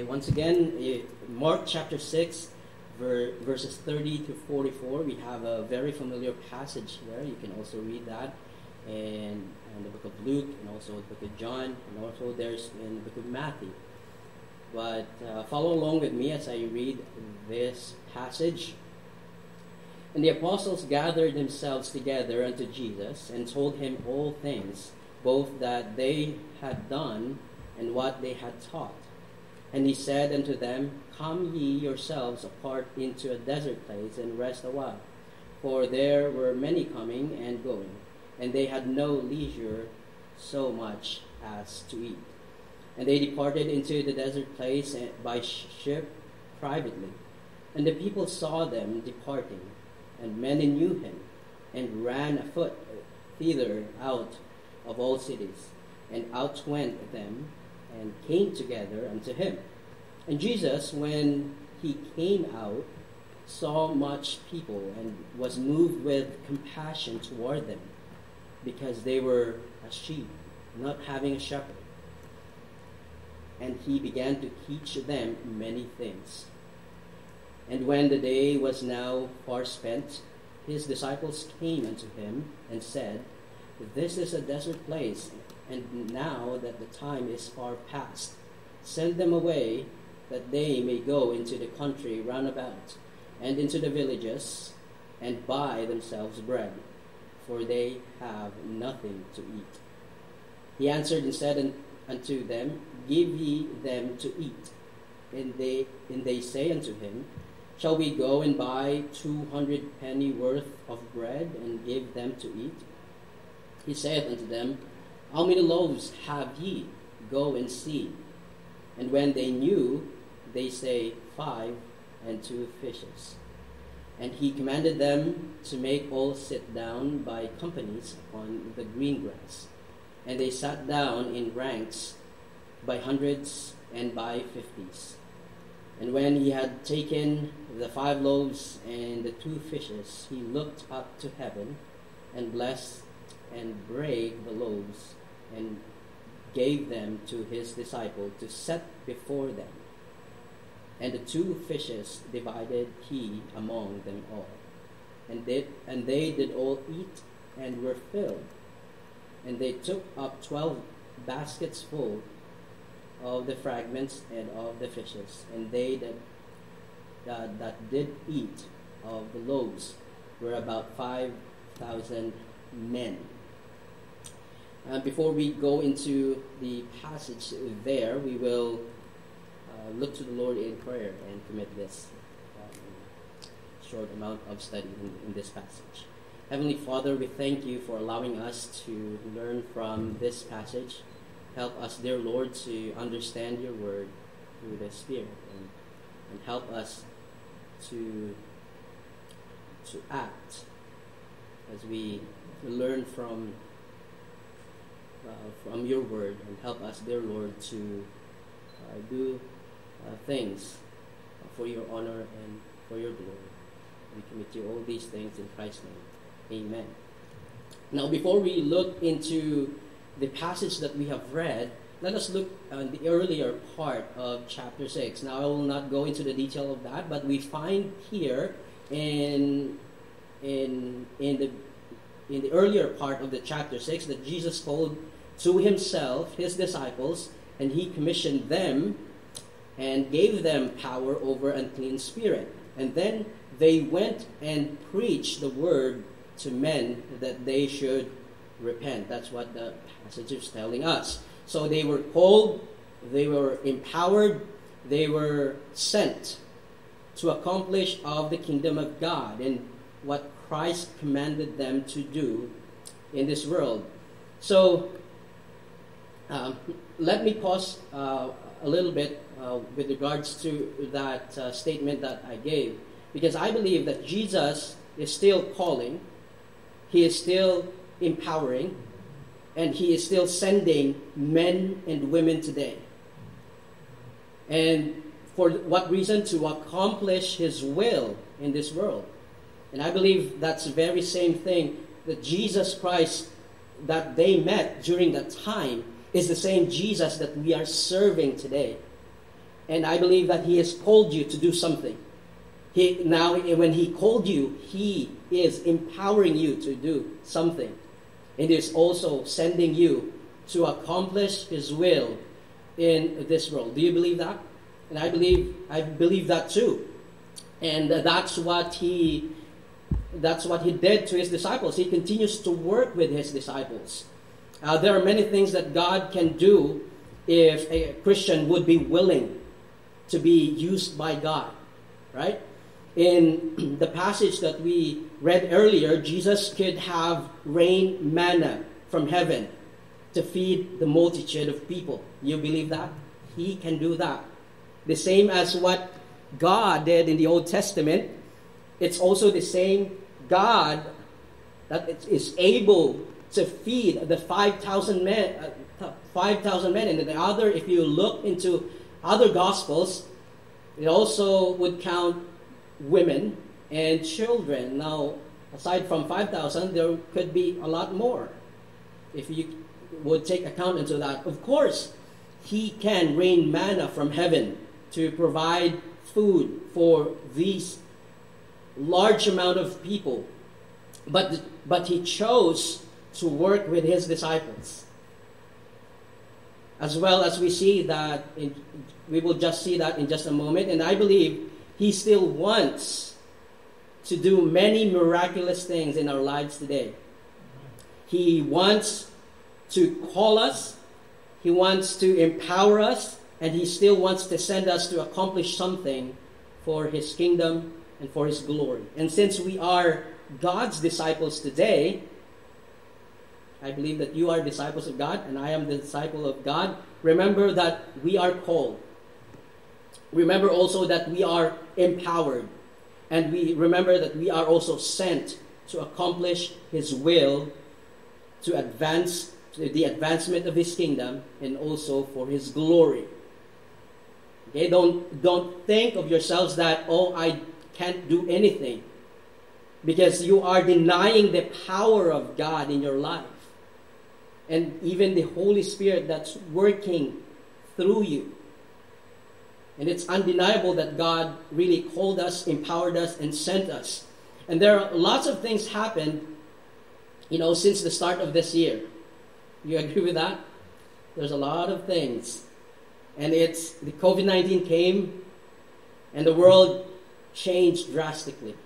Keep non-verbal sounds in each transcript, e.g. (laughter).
Okay, once again, eh, Mark chapter 6, ver- verses 30 to 44. We have a very familiar passage there. You can also read that. And the book of Luke, and also the book of John, and also there's in the book of Matthew. But uh, follow along with me as I read this passage. And the apostles gathered themselves together unto Jesus and told him all things, both that they had done and what they had taught. And he said unto them, Come ye yourselves apart into a desert place and rest a while. For there were many coming and going, and they had no leisure so much as to eat. And they departed into the desert place by ship privately. And the people saw them departing, and many knew him, and ran afoot thither out of all cities, and outwent them, and came together unto him. And Jesus, when he came out, saw much people, and was moved with compassion toward them, because they were as sheep, not having a shepherd and he began to teach them many things. And when the day was now far spent, his disciples came unto him and said, This is a desert place, and now that the time is far past, send them away that they may go into the country round about, and into the villages, and buy themselves bread, for they have nothing to eat. He answered and said unto them, Give ye them to eat. And they, and they say unto him, Shall we go and buy two hundred penny worth of bread and give them to eat? He saith unto them, How many loaves have ye? Go and see. And when they knew, they say, Five and two fishes. And he commanded them to make all sit down by companies upon the green grass. And they sat down in ranks by hundreds and by fifties. And when he had taken the five loaves and the two fishes, he looked up to heaven and blessed and brake the loaves and gave them to his disciple to set before them. And the two fishes divided he among them all. And they, and they did all eat and were filled. And they took up twelve baskets full of the fragments and of the fishes, and they that, that, that did eat of the loaves were about 5,000 men. Uh, before we go into the passage there, we will uh, look to the Lord in prayer and commit this um, short amount of study in, in this passage. Heavenly Father, we thank you for allowing us to learn from this passage. Help us, dear Lord, to understand your word through the Spirit and, and help us to, to act as we learn from, from your word and help us, dear Lord, to uh, do uh, things for your honor and for your glory. We commit you all these things in Christ's name. Amen. Now, before we look into the passage that we have read, let us look at the earlier part of chapter 6. Now, I will not go into the detail of that, but we find here in, in, in, the, in the earlier part of the chapter 6 that Jesus called to himself his disciples, and he commissioned them and gave them power over unclean spirit. And then they went and preached the word to men that they should repent. That's what the passage is telling us. So they were called, they were empowered, they were sent to accomplish of the kingdom of God and what Christ commanded them to do in this world. So um, let me pause uh, a little bit uh, with regards to that uh, statement that I gave, because I believe that Jesus is still calling, He is still empowering, and He is still sending men and women today. And for what reason? To accomplish His will in this world. And I believe that's the very same thing that Jesus Christ that they met during that time is the same Jesus that we are serving today. And I believe that He has called you to do something. He, now, when He called you, He is empowering you to do something. And is also sending you to accomplish His will in this world. Do you believe that? And I believe I believe that too. And that's what He that's what He did to His disciples. He continues to work with His disciples. Uh, there are many things that God can do if a Christian would be willing to be used by God, right? In (clears throat) the passage that we read earlier, Jesus could have rain manna from heaven to feed the multitude of people. You believe that? He can do that. The same as what God did in the Old Testament, it's also the same God that is able to feed the 5,000 men, uh, 5,000 men. And the other, if you look into other gospels, it also would count women and children. Now, aside from 5,000, there could be a lot more if you would take account into that. Of course, he can rain manna from heaven to provide food for these large amount of people. But, but he chose to work with his disciples. As well as we see that, in, we will just see that in just a moment. And I believe he still wants to do many miraculous things in our lives today. He wants to call us, he wants to empower us, and he still wants to send us to accomplish something for his kingdom and for his glory. And since we are God's disciples today, I believe that you are disciples of God and I am the disciple of God. Remember that we are called. Remember also that we are empowered. And we remember that we are also sent to accomplish His will, to advance to the advancement of His kingdom, and also for His glory. Okay, don't don't think of yourselves that oh I can't do anything because you are denying the power of God in your life and even the Holy Spirit that's working through you. And it's undeniable that God really called us, empowered us, and sent us. And there are lots of things happened, you know, since the start of this year. You agree with that? There's a lot of things. And it's the COVID 19 came and the world changed drastically.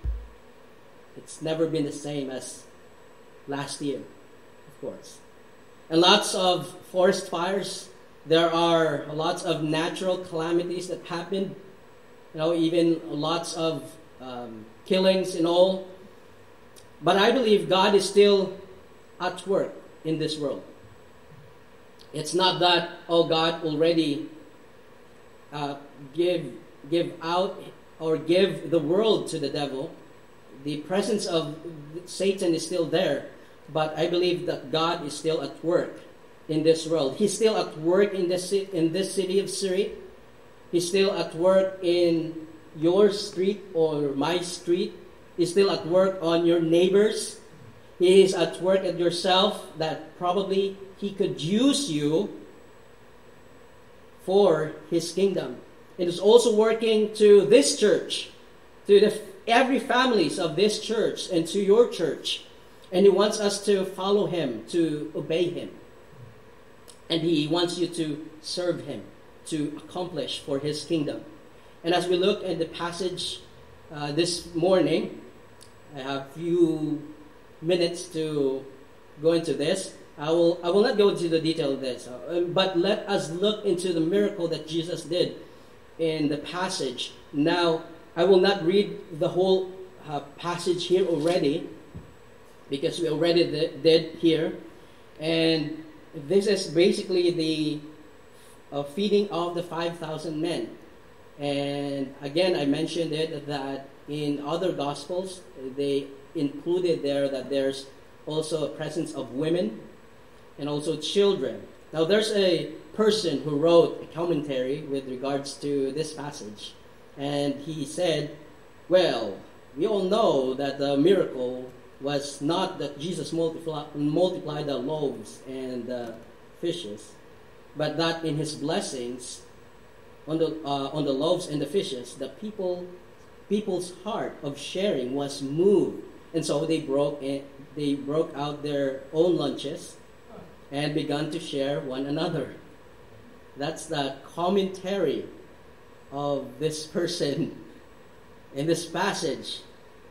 It's never been the same as last year, of course and lots of forest fires. There are lots of natural calamities that happen. You know, even lots of um, killings and all. But I believe God is still at work in this world. It's not that oh God already uh, give give out or give the world to the devil. The presence of Satan is still there, but I believe that God is still at work in this world. He's still at work in this, in this city of Surrey. He's still at work in your street or my street. He's still at work on your neighbors. He is at work at yourself that probably he could use you for his kingdom. It is also working to this church, to the, every families of this church and to your church. And He wants us to follow Him, to obey Him. And He wants you to serve Him, to accomplish for His kingdom. And as we look at the passage uh, this morning, I have a few minutes to go into this. I will, I will not go into the detail of this, uh, but let us look into the miracle that Jesus did in the passage. Now, I will not read the whole uh, passage here already, because we already did here. And this is basically the uh, feeding of the 5,000 men. And again, I mentioned it that in other gospels, they included there that there's also a presence of women and also children. Now, there's a person who wrote a commentary with regards to this passage, and he said, Well, we all know that the miracle was not that Jesus multiply, multiplied the loaves and the fishes, but that in his blessings, on the uh, on the loaves and the fishes, the people people's heart of sharing was moved, and so they broke they broke out their own lunches and began to share one another. That's the commentary of this person in this passage.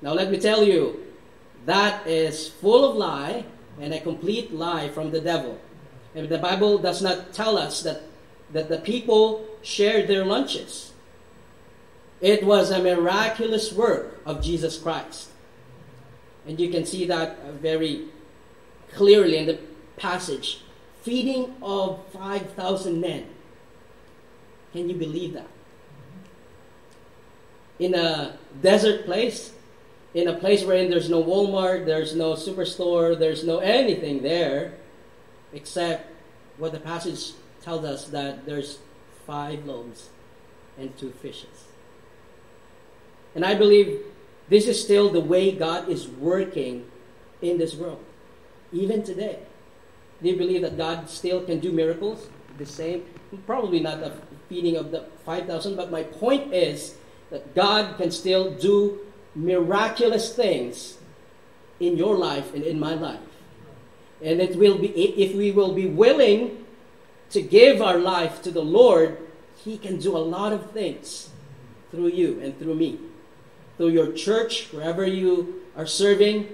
Now let me tell you, that is full of lie and a complete lie from the devil. And the Bible does not tell us that, that the people shared their lunches. It was a miraculous work of Jesus Christ. And you can see that very clearly in the passage. Feeding of 5,000 men. Can you believe that? In a desert place, in a place wherein there's no Walmart, there's no superstore, there's no anything there, except what the passage tells us that there's five loaves and two fishes. And I believe this is still the way God is working in this world, even today. Do you believe that God still can do miracles? The same? Probably not feeding of the 5,000, but my point is that God can still do miraculous things in your life and in my life. And it will be if we will be willing to give our life to the Lord, He can do a lot of things through you and through me. Through your church, wherever you are serving,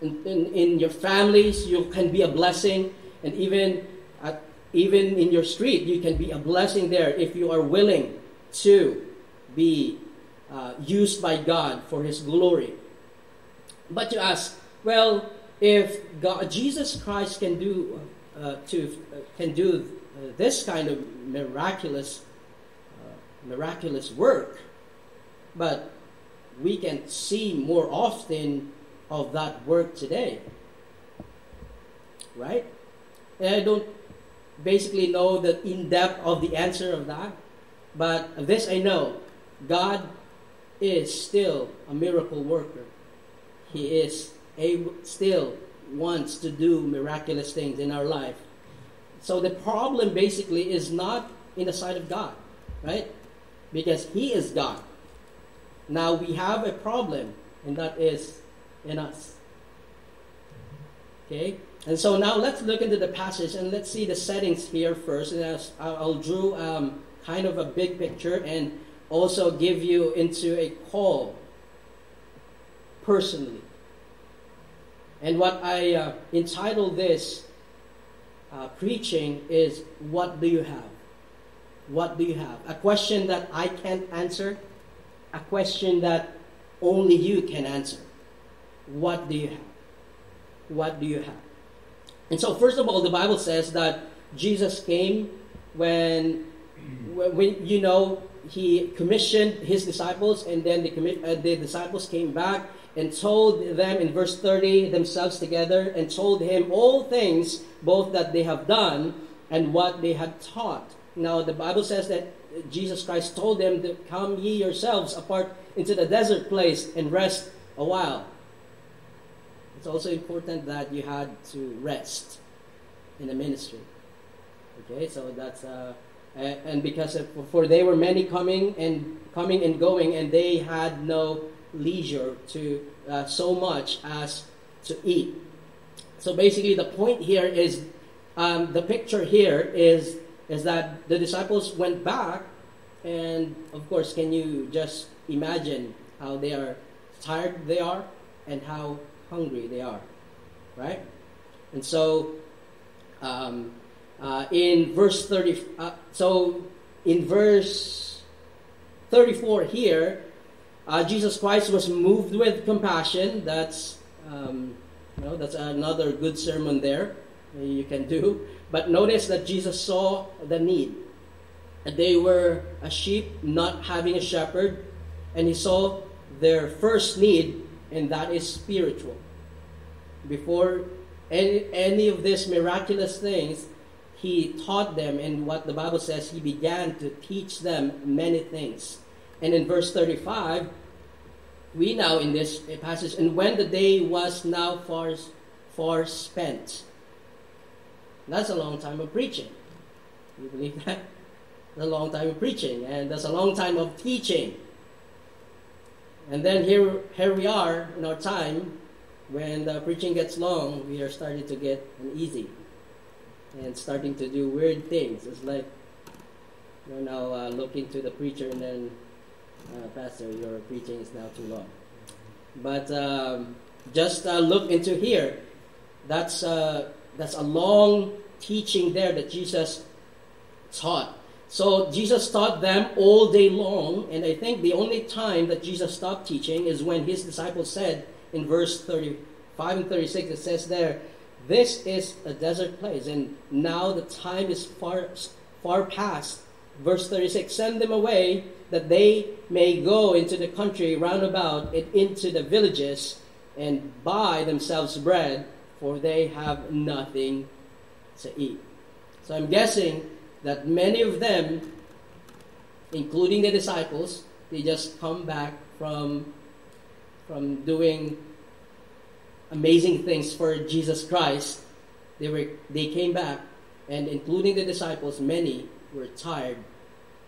in, in, in your families, you can be a blessing, and even even in your street, you can be a blessing there if you are willing to be uh, used by God for His glory. But you ask, well, if God, Jesus Christ can do uh, to uh, can do uh, this kind of miraculous uh, miraculous work, but we can see more often of that work today, right? And I don't basically know the in depth of the answer of that, but this I know: God is still a miracle worker. He is able, still wants to do miraculous things in our life. So the problem basically is not in the sight of God, right? Because He is God. Now we have a problem, and that is in us. Okay? And so now let's look into the passage and let's see the settings here first. And I'll, draw um, kind of a big picture and also give you into a call personally. And what I uh, entitled this uh, preaching is What do you have? What do you have? A question that I can't answer, a question that only you can answer. What do you have? What do you have? And so, first of all, the Bible says that Jesus came when, when you know, he commissioned his disciples, and then the, uh, the disciples came back and told them in verse 30 themselves together and told him all things both that they have done and what they had taught. Now, the Bible says that Jesus Christ told them to come ye yourselves apart into the desert place and rest a while. It's also important that you had to rest in the ministry. Okay, so that's uh, and because for they were many coming and coming and going, and they had no leisure to uh, so much as to eat. So basically, the point here is um, the picture here is is that the disciples went back, and of course, can you just imagine how they are tired they are and how hungry they are, right? And so, um, uh, in verse 30, uh, so in verse 34 here, uh, Jesus Christ was moved with compassion. That's, um, you know, that's another good sermon there you can do. But notice that Jesus saw the need. They were a sheep not having a shepherd, and he saw their first need, and that is spiritual. Before any, any of these miraculous things, he taught them, and what the Bible says, he began to teach them many things. And in verse 35, we now in this passage, and when the day was now far, far spent. That's a long time of preaching. You believe that? That's (laughs) a long time of preaching, and that's a long time of teaching. And then here, here we are in our time when the preaching gets long, we are starting to get uneasy and starting to do weird things. It's like you're now uh, looking to the preacher and then, uh, Pastor, your preaching is now too long. But um, just uh, look into here. That's uh, that's a long teaching there that Jesus taught. So Jesus taught them all day long, and I think the only time that Jesus stopped teaching is when his disciples said in verse 35 and 36, it says there, This is a desert place, and now the time is far, far past. Verse 36 Send them away that they may go into the country round about and into the villages and buy themselves bread, for they have nothing to eat. So I'm guessing that many of them, including the disciples, they just come back from, from doing amazing things for Jesus Christ. They, were, they came back, and including the disciples, many were tired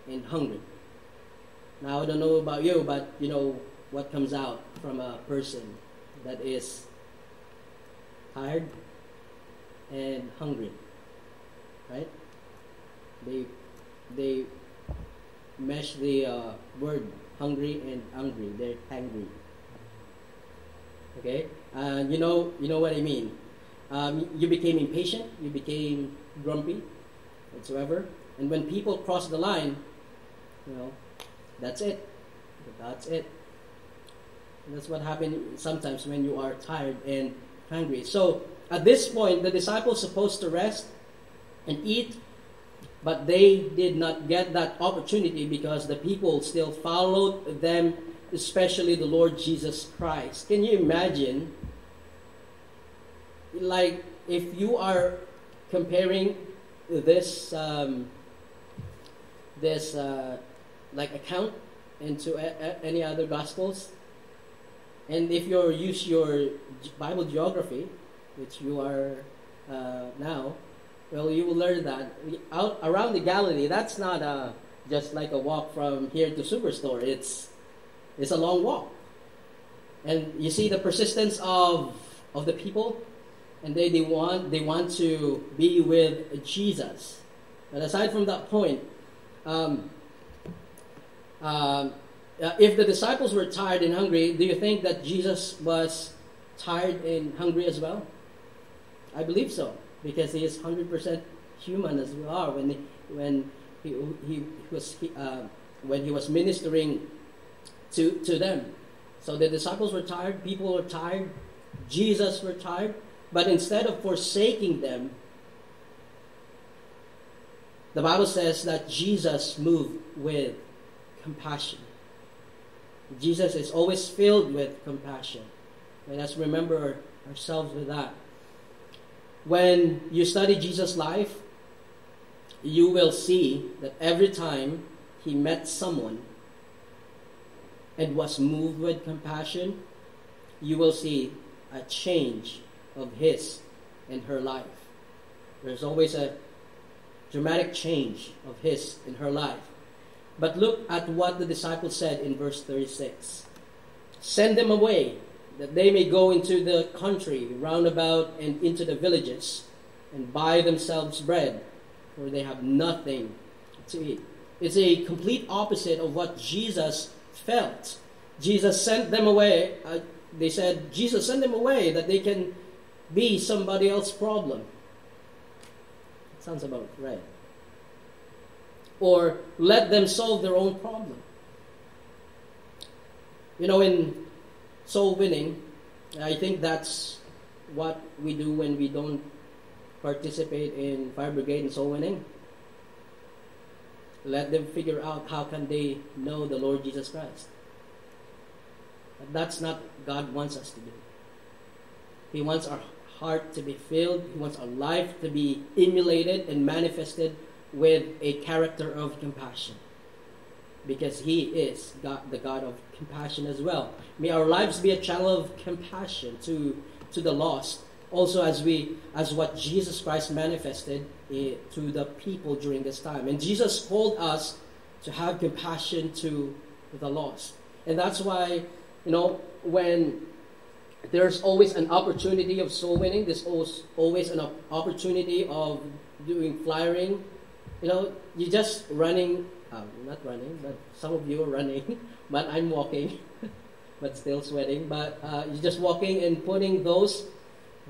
and hungry. Now, I don't know about you, but you know what comes out from a person that is tired and hungry, right? They they mesh the uh, word hungry and angry. They're hungry. Okay, uh, you know you know what I mean. Um, you became impatient. You became grumpy, whatsoever. And when people cross the line, you know, that's it. That's it. And that's what happens sometimes when you are tired and hungry. So at this point, the disciples supposed to rest and eat, but they did not get that opportunity because the people still followed them, especially the Lord Jesus Christ. Can you imagine? Like if you are comparing this um, this uh, like account into a, a, any other gospels. And if you use your Bible geography, which you are uh, now, well, you will learn that out around the Galilee, that's not uh, just like a walk from here to Superstore. It's it's a long walk, and you see the persistence of of the people, and they, they want they want to be with Jesus. But aside from that point, um, um, uh, if the disciples were tired and hungry, do you think that Jesus was tired and hungry as well? I believe so, because he is 100% human as we are when he, when he, he was uh, when he was ministering to, to them. So the disciples were tired, people were tired, Jesus were tired, but instead of forsaking them, the Bible says that Jesus moved with compassion. Jesus is always filled with compassion. Let us remember ourselves with that. When you study Jesus' life, you will see that every time he met someone and was moved with compassion, you will see a change of his and her life. There's always a dramatic change of his in her life. But look at what the disciples said in verse 36 Send them away, that they may go into the country round about and into the villages, and buy themselves bread, for they have nothing to eat. It's a complete opposite of what Jesus felt. Jesus sent them away. Uh, they said, Jesus, send them away that they can be somebody else's problem. Sounds about right. Or let them solve their own problem. You know, in soul winning, I think that's what we do when we don't participate in fire brigade and soul winning. Eh? Let them figure out how can they know the Lord Jesus Christ. But that's not God wants us to do. He wants our heart to be filled. He wants our life to be emulated and manifested with a character of compassion. Because He is God, the God of compassion as well. May our lives be a channel of compassion to, to the lost also as we as what Jesus Christ manifested eh, to the people during this time. And Jesus called us to have compassion to the lost. And that's why, you know, when there's always an opportunity of soul winning, there's always an opportunity of doing flyering. You know, you're just running, um, not running, but some of you are running, (laughs) but I'm walking, (laughs) but still sweating. But uh, you're just walking and putting those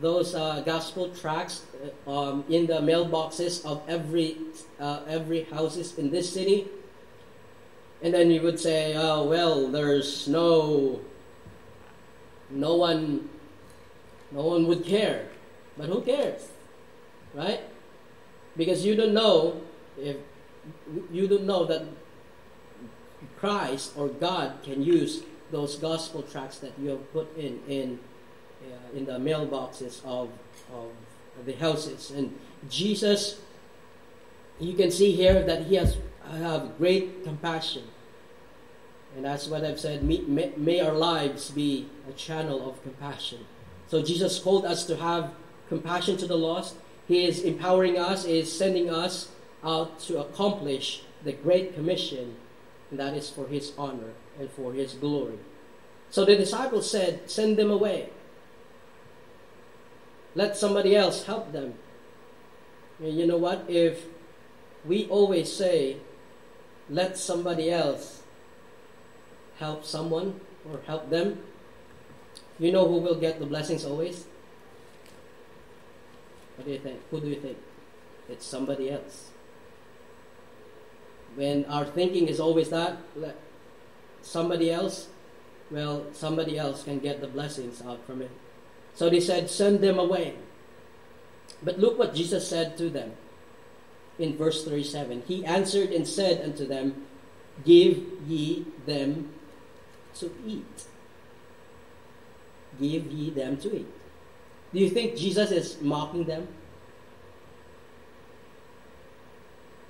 those uh, gospel tracts uh, um, in the mailboxes of every uh, every houses in this city and then you would say, oh, well, there's no, no one, no one would care. But who cares? Right? Because you don't know if, you don't know that Christ or God can use those gospel tracts that you have put in, in, uh, in the mailboxes of, of the houses. And Jesus, you can see here that he has have great compassion. And that's what I've said. May, may, may, our lives be a channel of compassion. So Jesus called us to have compassion to the lost. He is empowering us, he is sending us out to accomplish the Great Commission, and that is for His honor and for His glory. So the disciples said, Send them away. Let somebody else help them. And you know what? If we always say, let somebody else help someone or help them, you know who will get the blessings always? What do you think? Who do you think? It's somebody else. When our thinking is always that, let somebody else, well, somebody else can get the blessings out from it. So they said, send them away. But look what Jesus said to them in verse 37. He answered and said unto them, Give ye them to eat. Give ye them to eat. Do you think Jesus is mocking them? Do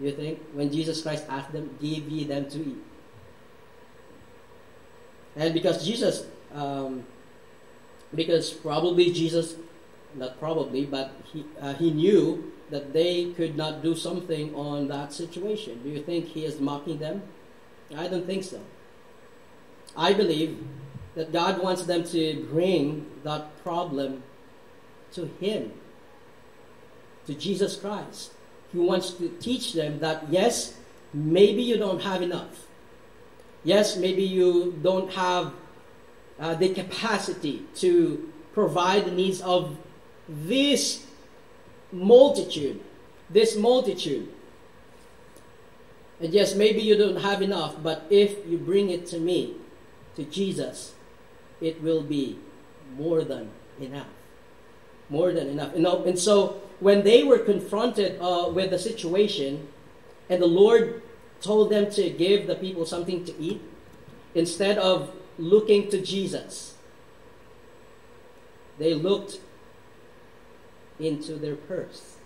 you think when Jesus Christ asked them, Give ye them to eat? And because Jesus, um, because probably Jesus, not probably, but he, uh, he knew that they could not do something on that situation? Do you think he is mocking them? I don't think so. I believe that God wants them to bring that problem to Him, to Jesus Christ. He wants to teach them that yes, maybe you don't have enough. Yes, maybe you don't have uh, the capacity to provide the needs of this multitude, this multitude. And yes, maybe you don't have enough, but if you bring it to me, to Jesus, it will be more than enough. More than enough. And, and so when they were confronted uh, with the situation, and the Lord told them to give the people something to eat, instead of looking to Jesus, they looked into their purse.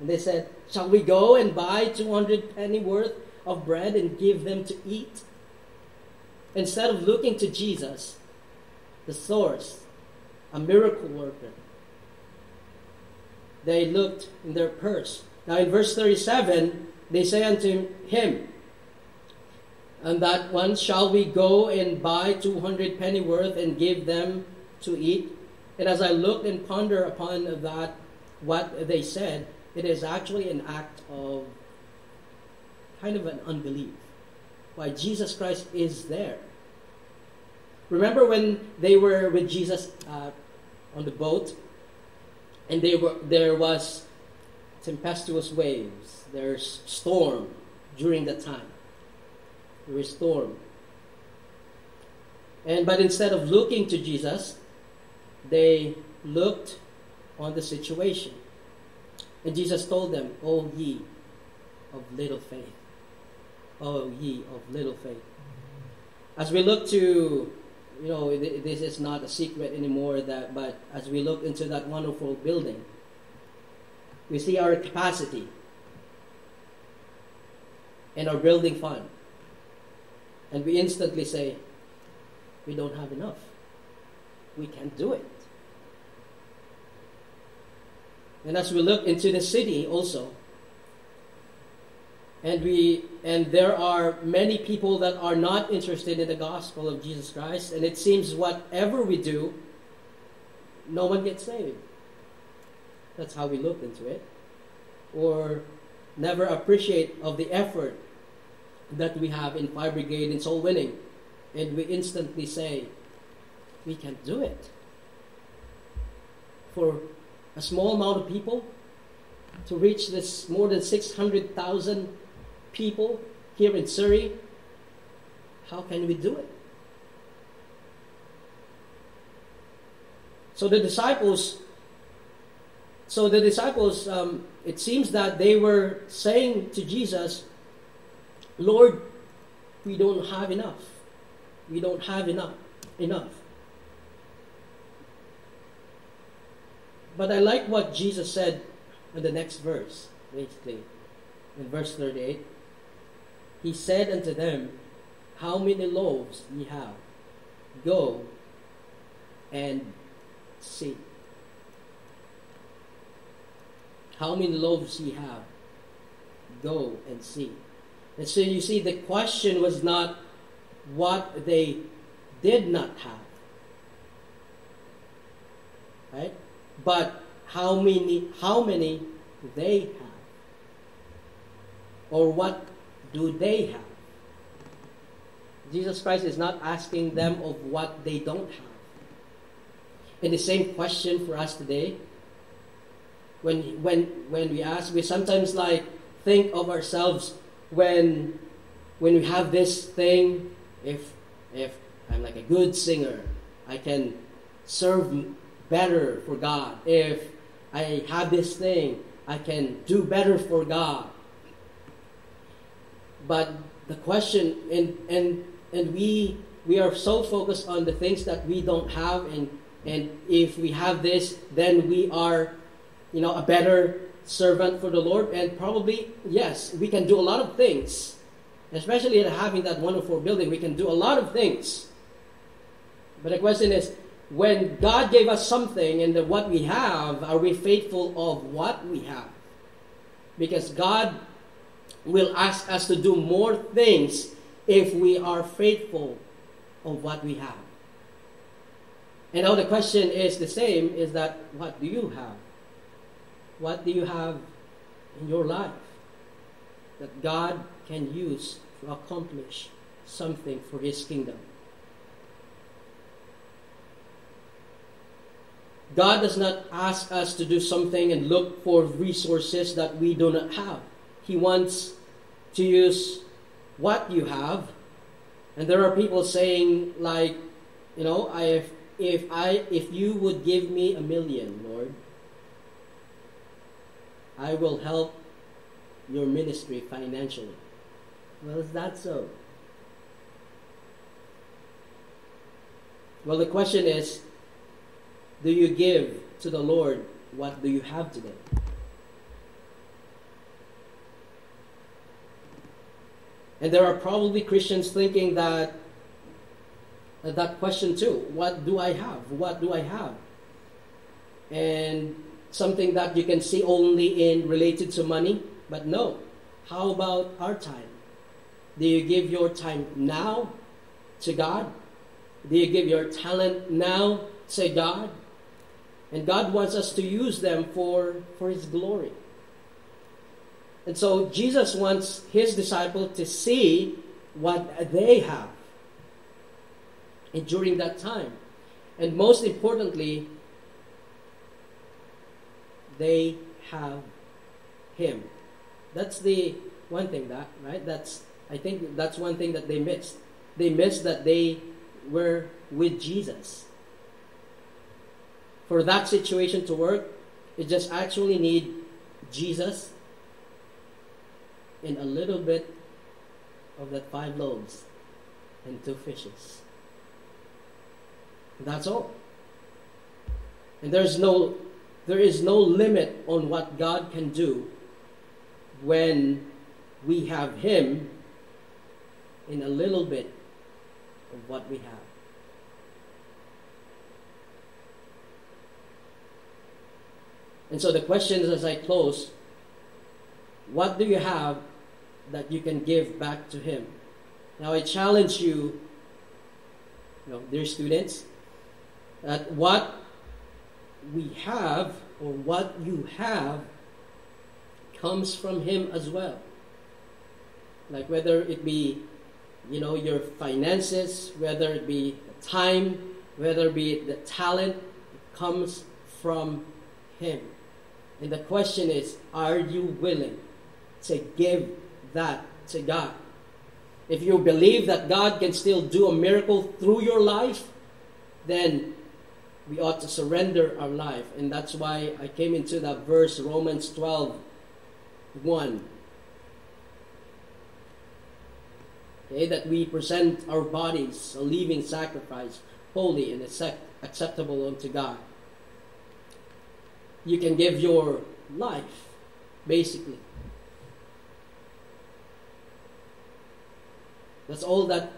And they said, Shall we go and buy 200 penny worth of bread and give them to eat? Instead of looking to Jesus, the source, a miracle worker, they looked in their purse. Now in verse 37, they say unto him, And that one, shall we go and buy 200 pennyworth and give them to eat? And as I looked and ponder upon that, what they said, it is actually an act of kind of an unbelief. Why Jesus Christ is there. Remember when they were with Jesus uh, on the boat, and they were there was tempestuous waves. There's storm during that time. There was storm. And but instead of looking to Jesus, they looked on the situation. And Jesus told them, O ye of little faith. O ye of little faith. As we look to, you know, this is not a secret anymore, that, but as we look into that wonderful building, we see our capacity and our building fund. And we instantly say, we don't have enough. We can't do it. And as we look into the city also, and we and there are many people that are not interested in the gospel of Jesus Christ, and it seems whatever we do, no one gets saved. That's how we look into it. Or never appreciate of the effort that we have in fire brigade and soul winning. And we instantly say, we can't do it. For a small amount of people to reach this more than 600,000 people here in Surrey, how can we do it? So the disciples, so the disciples, um, it seems that they were saying to Jesus, Lord, we don't have enough. We don't have enough. Enough. But I like what Jesus said in the next verse, basically. In verse 38, He said unto them, How many loaves ye have? Go and see. How many loaves ye have? Go and see. And so you see, the question was not what they did not have, right? But how many, how many they have, or what do they have? Jesus Christ is not asking them of what they don't have. And the same question for us today. When when when we ask, we sometimes like think of ourselves when when we have this thing, if if I'm like a good singer, I can serve better for God. If I have this thing, I can do better for God. But the question and and and we we are so focused on the things that we don't have and and if we have this then we are you know a better servant for the Lord. And probably yes we can do a lot of things especially in having that wonderful oh building we can do a lot of things. But the question is when God gave us something and what we have are we faithful of what we have? Because God will ask us to do more things if we are faithful of what we have. And now the question is the same is that what do you have? What do you have in your life that God can use to accomplish something for His kingdom? God does not ask us to do something and look for resources that we do not have. He wants to use what you have. And there are people saying like, you know, I if, I if you would give me a million, Lord, I will help your ministry financially. Well, is that so? Well, the question is, do you give to the Lord what do you have today? And there are probably Christians thinking that that question too. What do I have? What do I have? And something that you can see only in related to money, but no. How about our time? Do you give your time now to God? Do you give your talent now to God? And God wants us to use them for, for His glory. And so Jesus wants his disciple to see what they have and during that time. And most importantly, they have him. That's the one thing that, right? That's I think that's one thing that they missed. They missed that they were with Jesus. For that situation to work, it just actually need Jesus in a little bit of that five loaves and two fishes. That's all. And there's no there is no limit on what God can do when we have him in a little bit of what we have. And so the question is as I close, what do you have that you can give back to Him? Now I challenge you, you know, dear students, that what we have or what you have comes from Him as well. Like whether it be, you know, your finances, whether it be time, whether it be the talent, it comes from Him. And the question is, are you willing to give that to God? If you believe that God can still do a miracle through your life, then we ought to surrender our life. And that's why I came into that verse, Romans 12 1. Okay, that we present our bodies a living sacrifice, holy and accept, acceptable unto God. You can give your life, basically. That's all that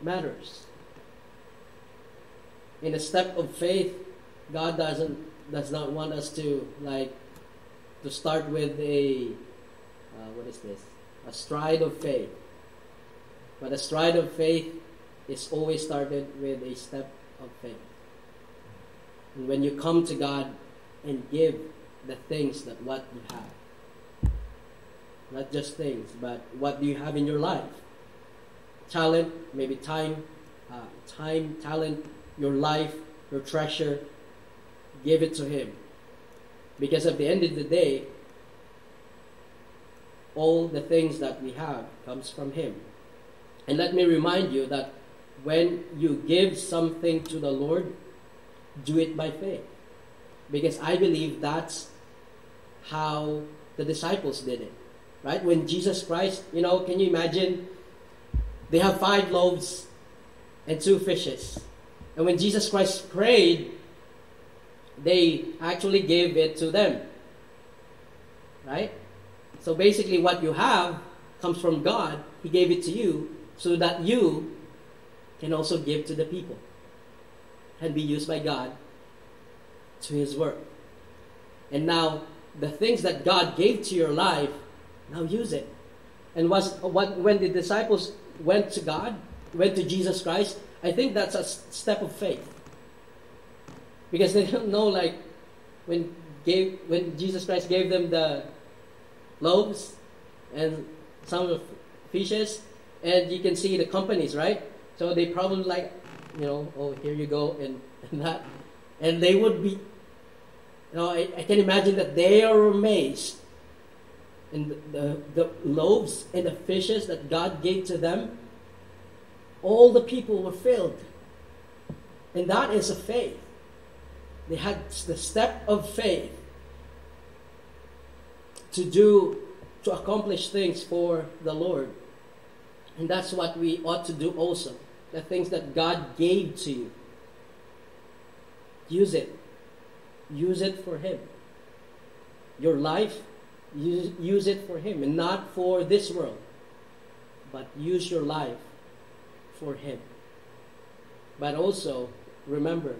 matters. In a step of faith, God doesn't does not want us to like to start with a uh, what is this? A stride of faith. But a stride of faith is always started with a step of faith. And when you come to God and give the things that what you have, not just things, but what do you have in your life? Talent, maybe time, uh, time, talent, your life, your treasure, give it to Him. Because at the end of the day, all the things that we have comes from Him. And let me remind you that when you give something to the Lord, do it by faith. Because I believe that's how the disciples did it. Right? When Jesus Christ, you know, can you imagine? They have five loaves and two fishes. And when Jesus Christ prayed, they actually gave it to them. Right? So basically, what you have comes from God. He gave it to you so that you can also give to the people and be used by God to His work. And now, the things that God gave to your life, now use it. And was what when the disciples went to God, went to Jesus Christ, I think that's a step of faith because they don't know like when gave when Jesus Christ gave them the loaves and some of fishes, and you can see the companies, right? So they probably like, you know, oh here you go and, (laughs) and that, and they would be, you know, I, I can imagine that they are amazed. And the, the, the loaves and the fishes that God gave to them, all the people were filled. And that is a faith. They had the step of faith to do, to accomplish things for the Lord. And that's what we ought to do also. The things that God gave to you. Use it. Use it for Him. Your life, use, use it for Him. And not for this world. But use your life for Him. But also, remember,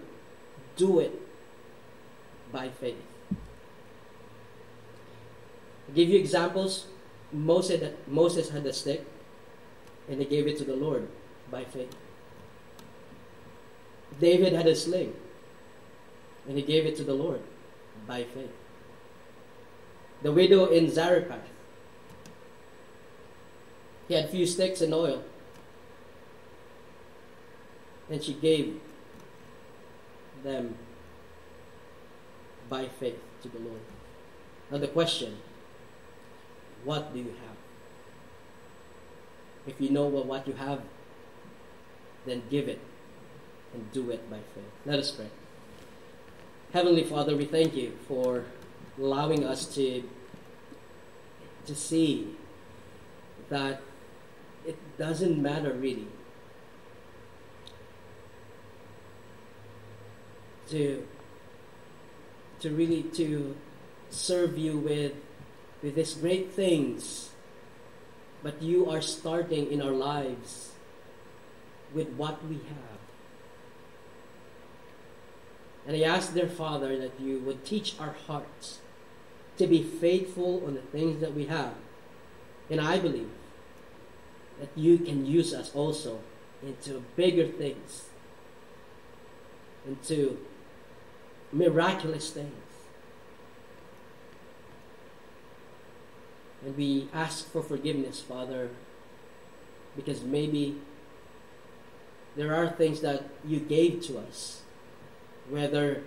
do it by faith. I'll give you examples. Moses, Moses had a stick, and he gave it to the Lord by faith. David had a sling, and he gave it to the Lord by faith. The widow in Zarephath, he had few sticks and oil, and she gave them by faith to the Lord. Now, the question what do you have? If you know what you have, then give it and do it by faith. Let us pray. Heavenly Father, we thank you for allowing us to, to see that it doesn't matter really. To to really to serve you with with these great things but you are starting in our lives with what we have. And I ask, their Father, that you would teach our hearts to be faithful on the things that we have. And I believe that you can use us also into bigger things, into miraculous things. And we ask for forgiveness, Father, because maybe there are things that you gave to us, whether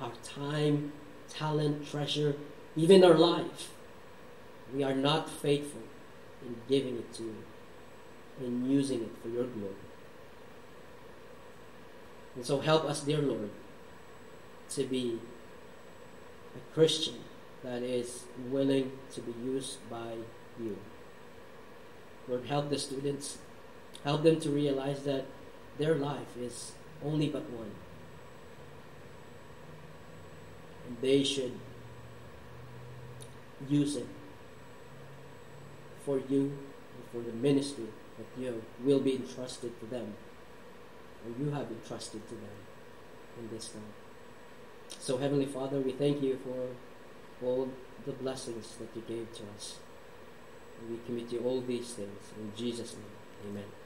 our time, talent, treasure, even our life. We are not faithful in giving it to you, in using it for your glory. And so help us, dear Lord, to be a Christian that is willing to be used by you. Lord, help the students. Help them to realize that their life is only but one. And they should use it for you and for the ministry that you will be entrusted to them, or you have entrusted to them in this time. So, Heavenly Father, we thank you for all the blessings that you gave to us. And we commit you all these things in Jesus' name. Amen.